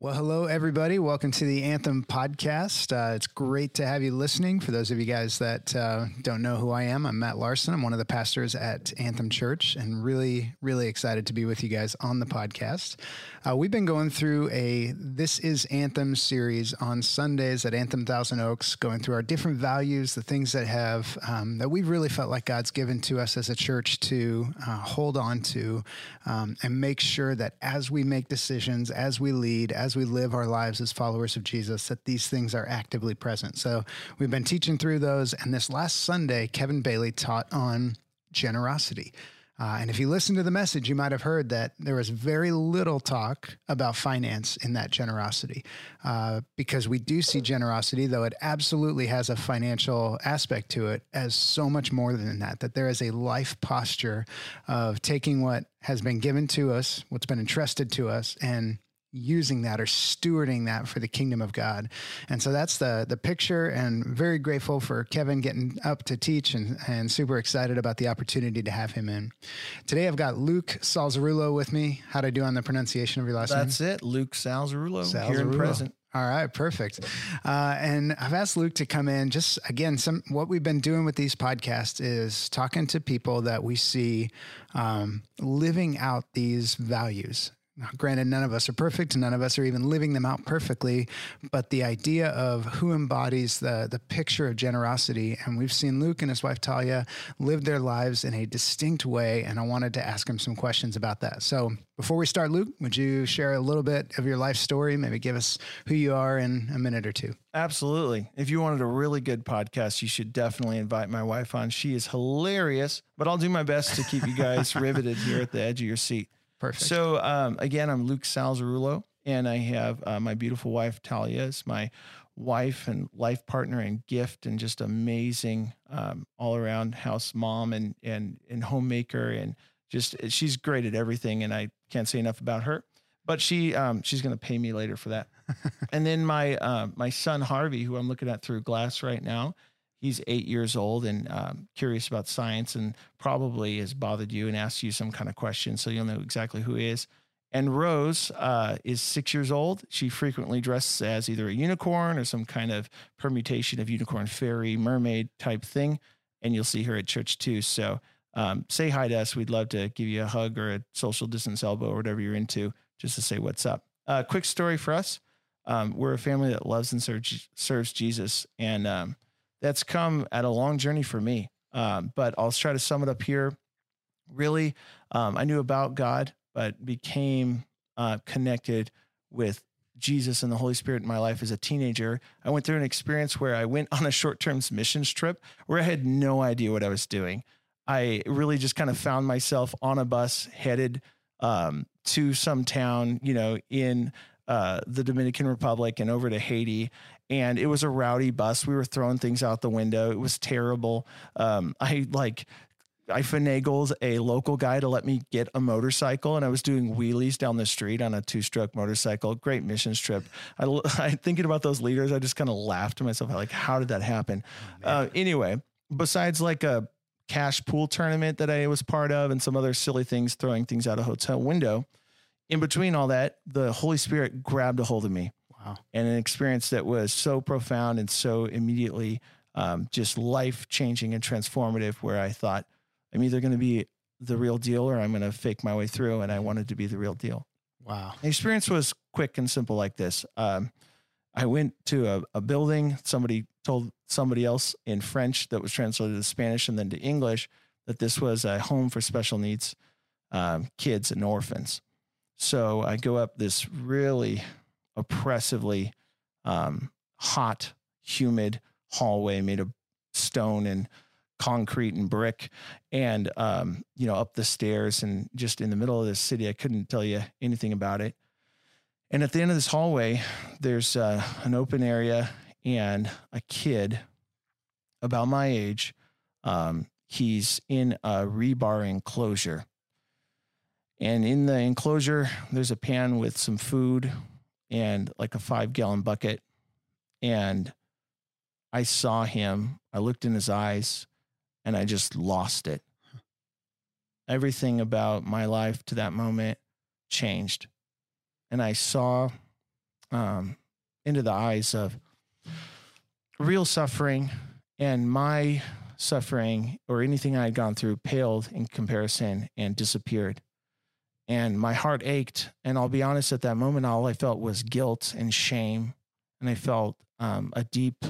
Well, hello, everybody. Welcome to the Anthem podcast. Uh, it's great to have you listening. For those of you guys that uh, don't know who I am, I'm Matt Larson. I'm one of the pastors at Anthem Church and really, really excited to be with you guys on the podcast. Uh, we've been going through a This is Anthem series on Sundays at Anthem Thousand Oaks, going through our different values, the things that have, um, that we've really felt like God's given to us as a church to uh, hold on to um, and make sure that as we make decisions, as we lead, as as we live our lives as followers of Jesus, that these things are actively present. So we've been teaching through those. And this last Sunday, Kevin Bailey taught on generosity. Uh, and if you listen to the message, you might have heard that there was very little talk about finance in that generosity, uh, because we do see generosity, though it absolutely has a financial aspect to it, as so much more than that. That there is a life posture of taking what has been given to us, what's been entrusted to us, and using that or stewarding that for the kingdom of God. And so that's the the picture and very grateful for Kevin getting up to teach and, and super excited about the opportunity to have him in. Today I've got Luke Salzarulo with me. How'd I do on the pronunciation of your last that's name? That's it. Luke Salzarulo, Salzarulo. here in present. All right, perfect. Uh, and I've asked Luke to come in. Just again, some what we've been doing with these podcasts is talking to people that we see um, living out these values granted, none of us are perfect, none of us are even living them out perfectly, but the idea of who embodies the, the picture of generosity, and we've seen Luke and his wife Talia live their lives in a distinct way, and I wanted to ask him some questions about that. So, before we start, Luke, would you share a little bit of your life story? Maybe give us who you are in a minute or two. Absolutely. If you wanted a really good podcast, you should definitely invite my wife on. She is hilarious, but I'll do my best to keep you guys riveted here at the edge of your seat. Perfect. So um, again, I'm Luke Salzarulo, and I have uh, my beautiful wife Talia is my wife and life partner and gift, and just amazing um, all around house mom and and and homemaker, and just she's great at everything, and I can't say enough about her. But she um, she's going to pay me later for that. and then my uh, my son Harvey, who I'm looking at through glass right now, he's eight years old and um, curious about science and probably has bothered you and asked you some kind of question so you'll know exactly who he is. And rose uh, is six years old. She frequently dresses as either a unicorn or some kind of permutation of unicorn fairy mermaid type thing and you'll see her at church too. So um, say hi to us. We'd love to give you a hug or a social distance elbow or whatever you're into just to say what's up. Uh, quick story for us. Um, we're a family that loves and serves, serves jesus and um, that's come at a long journey for me. Um, but I'll try to sum it up here. Really, um, I knew about God, but became uh, connected with Jesus and the Holy Spirit in my life as a teenager. I went through an experience where I went on a short term missions trip where I had no idea what I was doing. I really just kind of found myself on a bus headed um, to some town, you know, in uh, the Dominican Republic and over to Haiti. And it was a rowdy bus. We were throwing things out the window. It was terrible. Um, I like I finagled a local guy to let me get a motorcycle, and I was doing wheelies down the street on a two-stroke motorcycle. Great missions trip. I, I thinking about those leaders, I just kind of laughed to myself, like, how did that happen? Oh, uh, anyway, besides like a cash pool tournament that I was part of, and some other silly things, throwing things out a hotel window in between all that, the Holy Spirit grabbed a hold of me. Wow. And an experience that was so profound and so immediately um, just life changing and transformative, where I thought, I'm either going to be the real deal or I'm going to fake my way through. And I wanted to be the real deal. Wow. The experience was quick and simple like this. Um, I went to a, a, building. Somebody told somebody else in French that was translated to Spanish and then to English that this was a home for special needs um, kids and orphans. So I go up this really oppressively um, hot, humid hallway made of stone and concrete and brick. And um, you know up the stairs and just in the middle of this city i couldn't tell you anything about it. And at the end of this hallway there's uh, an open area and a kid about my age um, he's in a rebar enclosure. And in the enclosure, there's a pan with some food and like a five gallon bucket. And I saw him, I looked in his eyes, and I just lost it. Everything about my life to that moment changed. And I saw um, into the eyes of real suffering and my suffering or anything I had gone through paled in comparison and disappeared. And my heart ached. And I'll be honest, at that moment, all I felt was guilt and shame. And I felt um, a deep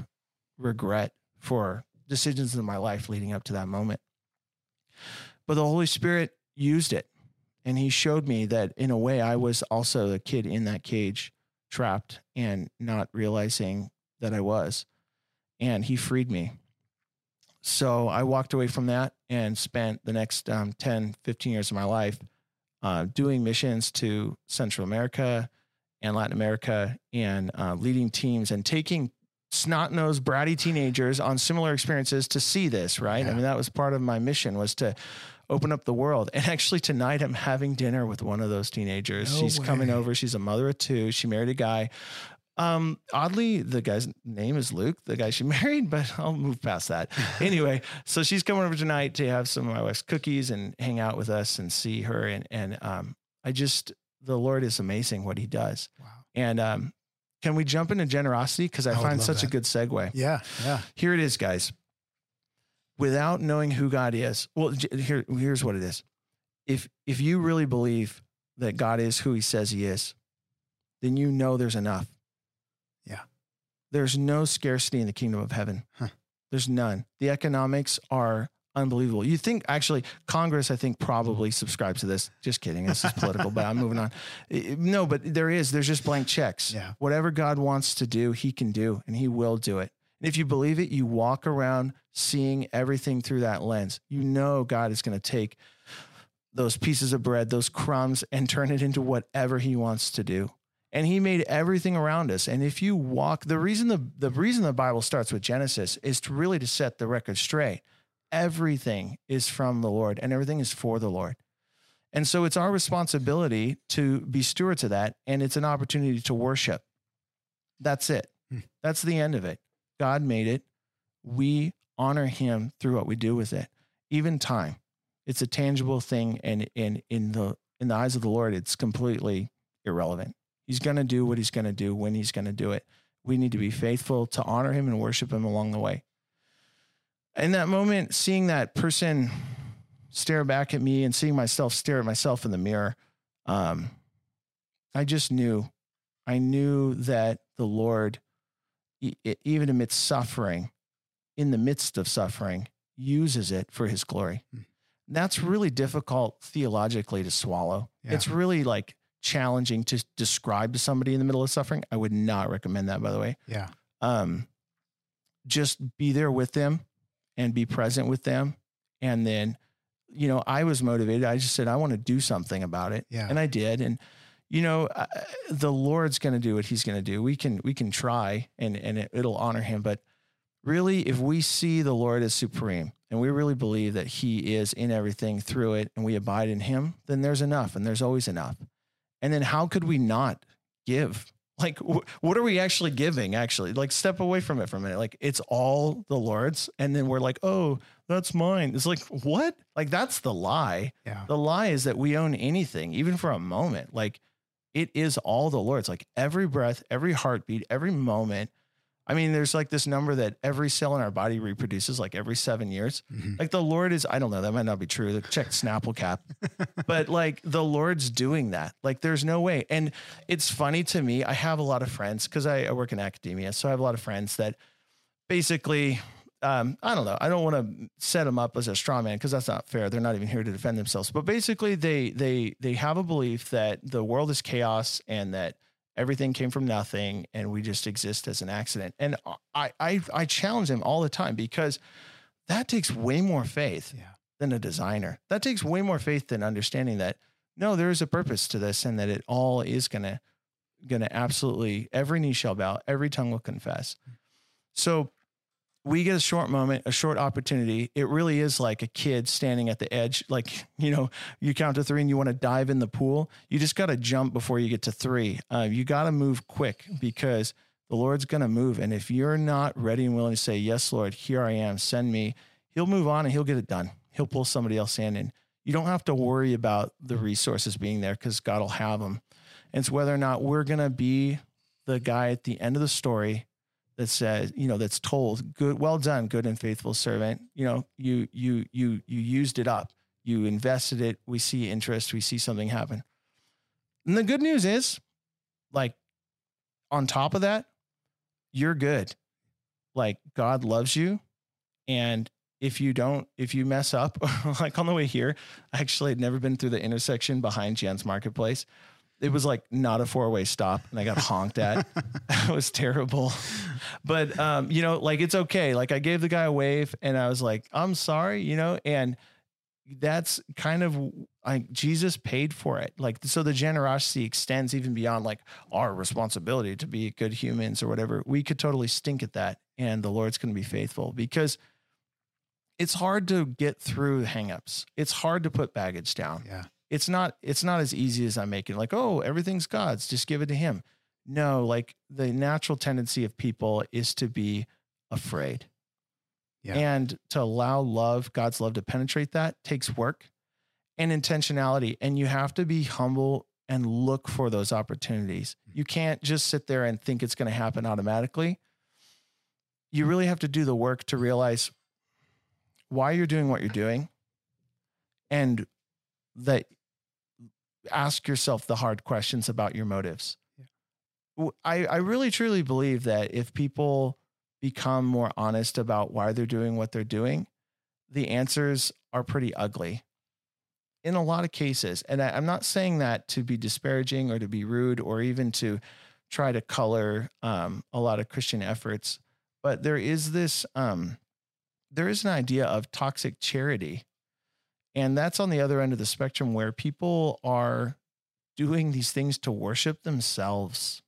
regret for decisions in my life leading up to that moment. But the Holy Spirit used it. And he showed me that in a way, I was also a kid in that cage, trapped and not realizing that I was. And he freed me. So I walked away from that and spent the next um, 10, 15 years of my life uh, doing missions to Central America and Latin America and uh, leading teams and taking snot nosed, bratty teenagers on similar experiences to see this, right? Yeah. I mean, that was part of my mission was to open up the world. And actually, tonight I'm having dinner with one of those teenagers. No She's way. coming over. She's a mother of two. She married a guy um, oddly, the guy's name is Luke, the guy she married, but I'll move past that. anyway, so she's coming over tonight to have some of my wife's cookies and hang out with us and see her. And and um, I just the Lord is amazing what He does. Wow. And um, can we jump into generosity because I, I find such that. a good segue? Yeah, yeah. Here it is, guys. Without knowing who God is, well, here here's what it is. If if you really believe that God is who He says He is, then you know there's enough there's no scarcity in the kingdom of heaven. Huh. There's none. The economics are unbelievable. You think actually Congress, I think, probably subscribes to this. Just kidding. This is political, but I'm moving on. No, but there is. There's just blank checks. Yeah. Whatever God wants to do, He can do, and He will do it. And if you believe it, you walk around seeing everything through that lens. You know God is going to take those pieces of bread, those crumbs, and turn it into whatever He wants to do and he made everything around us. And if you walk the reason the, the reason the bible starts with genesis is to really to set the record straight. Everything is from the lord and everything is for the lord. And so it's our responsibility to be stewards of that and it's an opportunity to worship. That's it. Hmm. that's the end of it. God made it. We honor him through what we do with it. Even time. It's a tangible thing and in in the in the eyes of the lord it's completely irrelevant He's going to do what he's going to do when he's going to do it. We need to be faithful to honor him and worship him along the way. In that moment, seeing that person stare back at me and seeing myself stare at myself in the mirror, um, I just knew, I knew that the Lord, even amidst suffering, in the midst of suffering, uses it for his glory. Hmm. That's really difficult theologically to swallow. Yeah. It's really like challenging to describe to somebody in the middle of suffering. I would not recommend that, by the way. Yeah. Um, just be there with them and be present with them. And then, you know, I was motivated. I just said, I want to do something about it. Yeah. And I did. And, you know, I, the Lord's going to do what he's going to do. We can, we can try and, and it, it'll honor him. But really, if we see the Lord as supreme and we really believe that he is in everything through it and we abide in him, then there's enough and there's always enough. And then how could we not give? Like, wh- what are we actually giving? Actually, like, step away from it for a minute. Like, it's all the Lord's. And then we're like, oh, that's mine. It's like, what? Like, that's the lie. Yeah. The lie is that we own anything, even for a moment. Like, it is all the Lord's. Like, every breath, every heartbeat, every moment I mean, there's like this number that every cell in our body reproduces like every seven years. Mm-hmm. Like the Lord is, I don't know, that might not be true. Check Snapple cap. but like the Lord's doing that. Like there's no way. And it's funny to me. I have a lot of friends because I, I, work in academia. So I have a lot of friends that basically, um, I don't know. I don't want to set them up as a straw man because that's not fair. They're not even here to defend themselves. But basically, they they they have a belief that the world is chaos and that everything came from nothing and we just exist as an accident. And I I I challenge them all the time because that takes way more faith yeah. than a designer. That takes way more faith than understanding that no, there is a purpose to this and that it all is gonna gonna absolutely every knee shall bow, every tongue will confess. Mm. So we get a short moment, a short opportunity. It really is like a kid standing at the edge. Like, you know, you count to three and you want to dive in the pool. You just got to jump before you get to three. Uh, you got to move quick because the Lord's going to move. And if you're not ready and willing to say, Yes, Lord, here I am, send me, He'll move on and He'll get it done. He'll pull somebody else in. And you don't have to worry about the resources being there because God will have them. And it's whether or not we're going to be the guy at the end of the story that says, you know, that's told, good, well done, good and faithful servant. You know, you you you you used it up. You invested it. We see interest. We see something happen. And the good news is, like, on top of that, you're good. Like God loves you. And if you don't, if you mess up, like on the way here, I actually had never been through the intersection behind Janss Marketplace. It was like not a four way stop, and I got honked at. it was terrible, but um, you know, like it's okay. Like I gave the guy a wave, and I was like, "I'm sorry," you know, and that's kind of like Jesus paid for it. Like so, the generosity extends even beyond like our responsibility to be good humans or whatever. We could totally stink at that, and the Lord's going to be faithful because it's hard to get through hangups. It's hard to put baggage down. Yeah. It's not it's not as easy as I'm making like, "Oh, everything's God's, just give it to him." No, like the natural tendency of people is to be afraid. Yeah. And to allow love, God's love to penetrate that takes work and intentionality and you have to be humble and look for those opportunities. Mm-hmm. You can't just sit there and think it's going to happen automatically. You mm-hmm. really have to do the work to realize why you're doing what you're doing and that ask yourself the hard questions about your motives. I I really truly believe that if people become more honest about why they're doing what they're doing, the answers are pretty ugly in a lot of cases. And I, I'm not saying that to be disparaging or to be rude or even to try to color um, a lot of Christian efforts, but there is this um, there is an idea of toxic charity. And that's on the other end of the spectrum where people are doing these things to worship themselves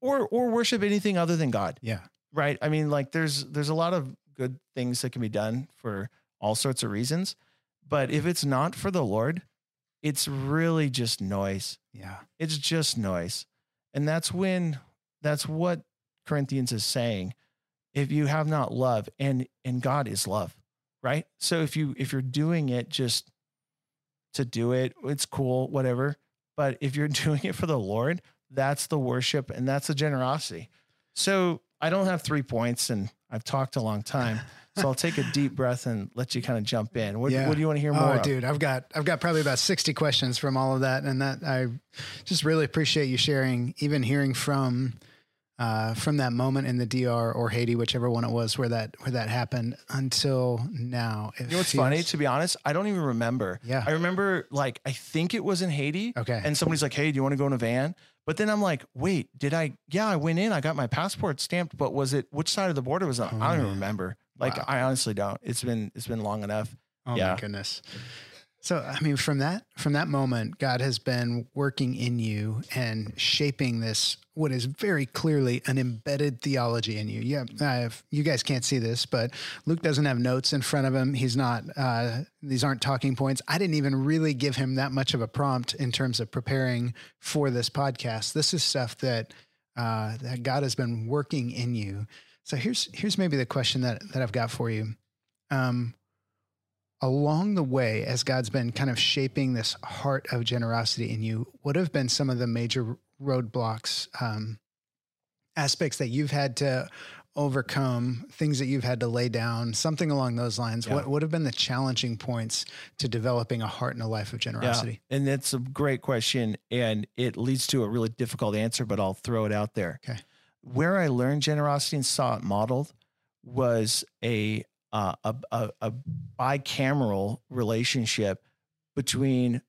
or or worship anything other than God. Yeah. Right? I mean like there's there's a lot of good things that can be done for all sorts of reasons, but if it's not for the Lord, it's really just noise. Yeah. It's just noise. And that's when that's what Corinthians is saying. If you have not love and and God is love, right? So if you if you're doing it just to do it, it's cool, whatever. But if you're doing it for the Lord, that's the worship and that's the generosity. So I don't have three points and I've talked a long time. So I'll take a deep breath and let you kind of jump in. What, Yeah. what do you want to hear oh, more? Oh, of? dude, I've got I've got probably about sixty questions from all of that, and that I just really appreciate you sharing, even hearing from uh, from that moment in the DR or Haiti, whichever one it was, where that where that happened until now. You know what's feels- funny? To be honest, I don't even remember. Yeah. I remember like I think it was in Haiti. Okay. And somebody's like, "Hey, do you want to go in a van?" But then I'm like, "Wait, did I? Yeah, I went in. I got my passport stamped, but was it which side of the border was it? on? I don't even Oh, remember. Like, wow. I honestly don't. It's been it's been long enough. Oh Yeah. my goodness. So I mean from that from that moment God has been working in you and shaping this what is very clearly an embedded theology in you. Yeah, I have, you guys can't see this, but Luke doesn't have notes in front of him. He's not uh, these aren't talking points. I didn't even really give him that much of a prompt in terms of preparing for this podcast. This is stuff that uh, that God has been working in you. So here's here's maybe the question that that I've got for you. Um, along the way, as God's been kind of shaping this heart of generosity in you, what have been some of the major roadblocks, um, aspects that you've had to overcome, things that you've had to lay down, something along those lines? Yeah. What would have been the challenging points to developing a heart and a life of generosity? And that's a great question. And it leads to a really difficult answer, but I'll throw it out there. Okay. Where I learned generosity and saw it modeled was a uh, a, a, a bicameral relationship between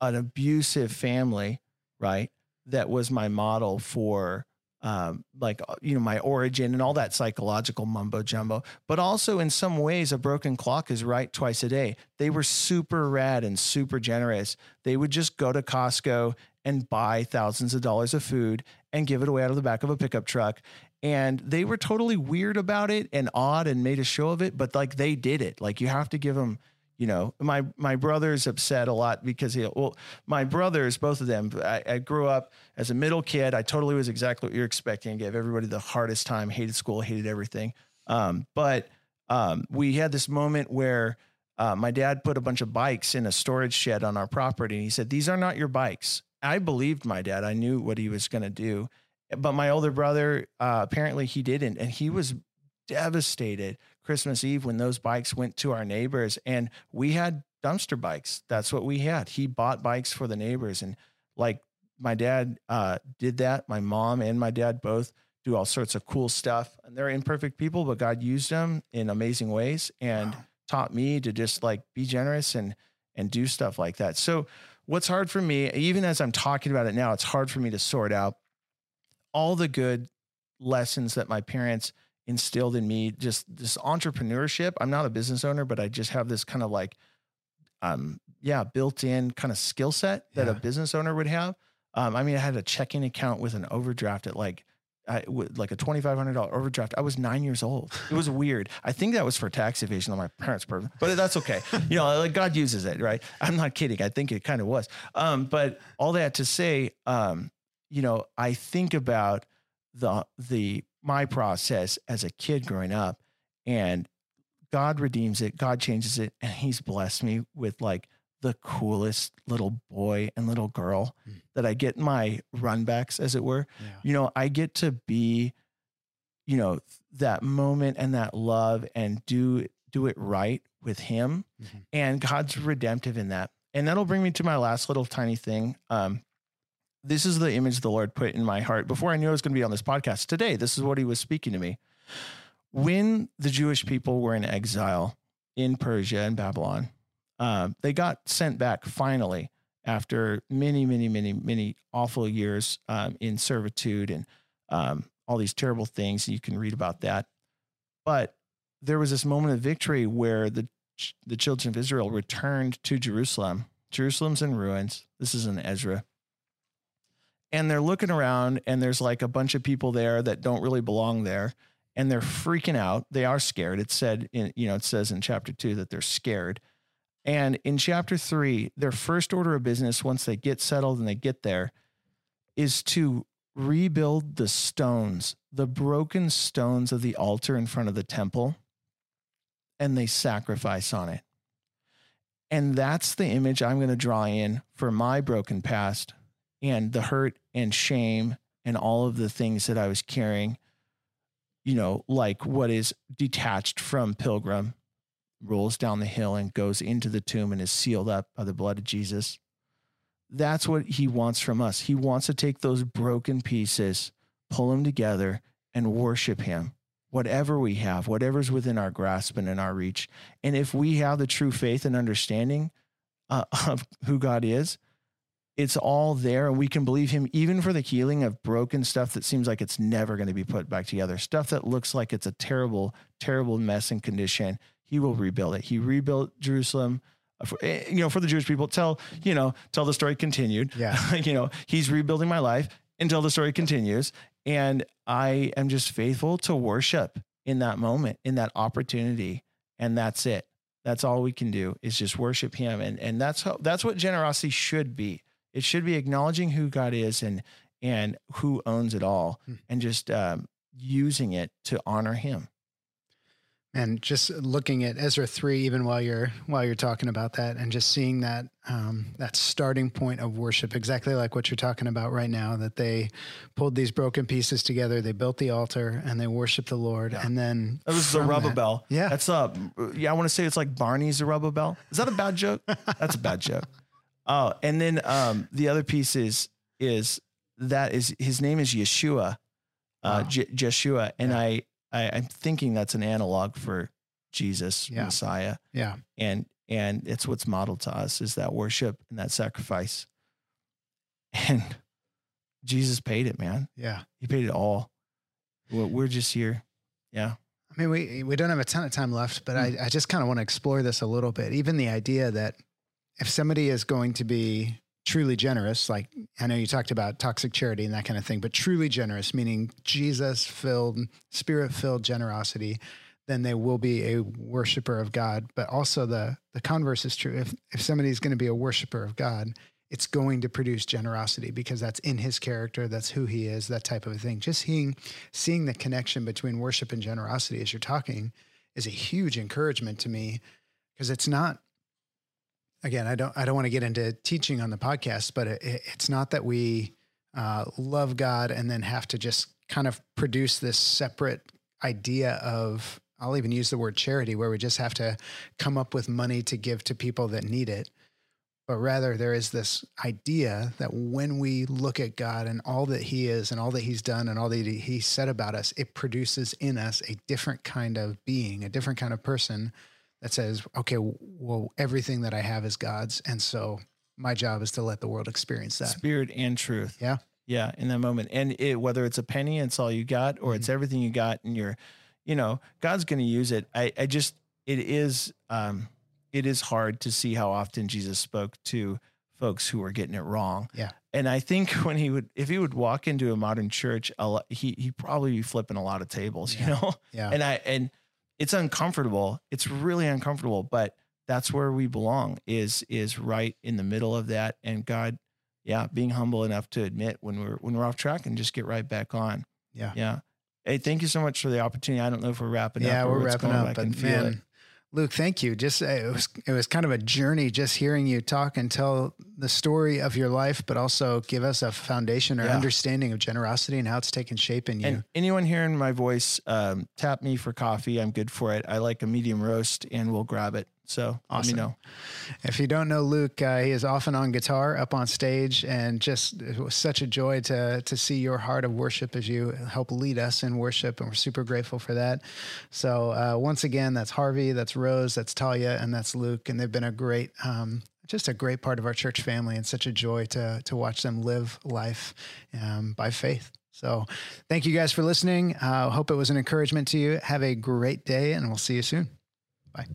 an abusive family, right? That was my model for um, like uh, you know my origin and all that psychological mumbo jumbo. But also in some ways a broken clock is right twice a day. They were super rad and super generous. They would just go to costco and buy thousands of dollars of food and give it away out of the back of a pickup truck and they were totally weird about it and odd and made a show of it but like they did it. Like you have to give them you know my my brother's upset a lot because he well my brothers both of them I, I grew up as a middle kid. I totally was exactly what you're expecting. Gave everybody the hardest time hated school hated everything. Um, but um, we had this moment where uh, my dad put a bunch of bikes in a storage shed on our property and he said these are not your bikes. I believed my dad. I knew what he was going to do But my older brother, uh, apparently he didn't. And he was devastated Christmas Eve when those bikes went to our neighbors. And we had dumpster bikes. That's what we had. He bought bikes for the neighbors. And like my dad uh, did that. My mom and my dad both do all sorts of cool stuff. And they're imperfect people, but God used them in amazing ways and wow. taught me to just like be generous and and do stuff like that. So what's hard for me, even as I'm talking about it now, it's hard for me to sort out all the good lessons that my parents instilled in me, just this entrepreneurship. I'm not a business owner, but I just have this kind of like um yeah, built in kind of skill set that yeah. a business owner would have. Um, I mean, I had a checking account with an overdraft at like I, like a twenty five hundred dollar overdraft. I was nine years old. It was weird. I think that was for tax evasion on my parents' part, but that's okay. You know, like God uses it, right? I'm not kidding. I think it kind of was. Um, but all that to say, um, you know, I think about the the my process as a kid growing up, and God redeems it. God changes it, and He's blessed me with like the coolest little boy and little girl mm. that I get my runbacks, as it were. Yeah. You know, I get to be, you know, that moment and that love and do do it right with him. Mm-hmm. And God's redemptive in that. And that'll bring me to my last little tiny thing. Um, this is the image the Lord put in my heart before I knew I was going to be on this podcast today. This is what he was speaking to me. When the Jewish people were in exile in Persia and Babylon, uh, they got sent back finally after many, many, many, many awful years um, in servitude and um, all these terrible things. You can read about that. But there was this moment of victory where the the children of Israel returned to Jerusalem. Jerusalem's in ruins. This is in Ezra. And they're looking around, and there's like a bunch of people there that don't really belong there, and they're freaking out. They are scared. It said, in, you know, it says in chapter two that they're scared. And in chapter three, their first order of business, once they get settled and they get there, is to rebuild the stones, the broken stones of the altar in front of the temple, and they sacrifice on it. And that's the image I'm going to draw in for my broken past and the hurt and shame and all of the things that I was carrying, you know, like what is detached from Pilgrim rolls down the hill and goes into the tomb and is sealed up by the blood of Jesus. That's what he wants from us. He wants to take those broken pieces, pull them together, and worship him. Whatever we have, whatever's within our grasp and in our reach. And if we have the true faith and understanding uh, of who God is, it's all there and we can believe him even for the healing of broken stuff that seems like it's never going to be put back together stuff that looks like it's a terrible terrible mess and condition he will rebuild it. He rebuilt Jerusalem. Uh, for, eh, you know, for the Jewish people, tell you know, tell the story continued. Yeah, you know, he's rebuilding my life until the story continues, and I am just faithful to worship in that moment, in that opportunity, and that's it. That's all we can do is just worship Him, and and that's how that's what generosity should be. It should be acknowledging who God is and and who owns it all, hmm. and just um, using it to honor Him and just looking at Ezra three, even while you're while you're talking about that, and just seeing that um, that starting point of worship, exactly like what you're talking about right now, that they pulled these broken pieces together, they built the altar, and they worshiped the Lord, yeah. and then that was Zerubbabel. That, bell. yeah, that's uh, yeah. I want to say it's like Barney's the rubber bell. Is that a bad joke? that's a bad joke. Oh, and then um, the other piece is is that is his name is Yeshua, uh, wow. J- Jeshua, and yeah. I I, I'm thinking that's an analog for Jesus, yeah. Messiah. Yeah. And and it's what's modeled to us is that worship and that sacrifice. And Jesus paid it, man. Yeah. He paid it all. We're, we're just here. Yeah. I mean, we we don't have a ton of time left, but mm. I, I just kind of want to explore this a little bit. Even the idea that if somebody is going to be truly generous, like I know you talked about toxic charity and that kind of thing, but truly generous, meaning Jesus filled, spirit filled generosity, then they will be a worshiper of God. But also the the converse is true. If if somebody's going to be a worshiper of God, it's going to produce generosity because that's in his character, that's who he is, that type of thing. Just seeing seeing the connection between worship and generosity as you're talking is a huge encouragement to me because it's not again, I don't I don't want to get into teaching on the podcast, but it, it's not that we uh, love God and then have to just kind of produce this separate idea of I'll even use the word charity, where we just have to come up with money to give to people that need it. But rather, there is this idea that when we look at God and all that He is and all that He's done and all that He said about us, it produces in us a different kind of being, a different kind of person that says, okay, well, everything that I have is God's. And so my job is to let the world experience that. Spirit and truth. Yeah. Yeah. In that moment. And it, whether it's a penny it's all you got or mm-hmm. it's everything you got and you're, you know, God's going to use it. I, I just, it is, um, it is hard to see how often Jesus spoke to folks who were getting it wrong. Yeah. And I think when he would, if he would walk into a modern church, a lot, he he probably be flipping a lot of tables, yeah. you know. Yeah. And I and it's uncomfortable. It's really uncomfortable, but that's where we belong. Is is right in the middle of that. And God, yeah, being humble enough to admit when we're when we're off track and just get right back on. Yeah. Yeah. Hey, thank you so much for the opportunity. I don't know if we're wrapping yeah, up. Yeah, we're wrapping up, but man. Luke, thank you. Just uh, it was it was kind of a journey just hearing you talk and tell the story of your life, but also give us a foundation or yeah. understanding of generosity and how it's taken shape in you. And anyone hearing my voice, um, tap me for coffee. I'm good for it. I like a medium roast, and we'll grab it. So awesome. let me know. If you don't know Luke, uh, he is often on guitar up on stage, and just it was such a joy to to see your heart of worship as you help lead us in worship, and we're super grateful for that. So uh, once again, that's Harvey, that's Rose, that's Talia, and that's Luke, and they've been a great. Um, just a great part of our church family, and such a joy to to watch them live life um, by faith. So, thank you guys for listening. I uh, hope it was an encouragement to you. Have a great day, and we'll see you soon. Bye.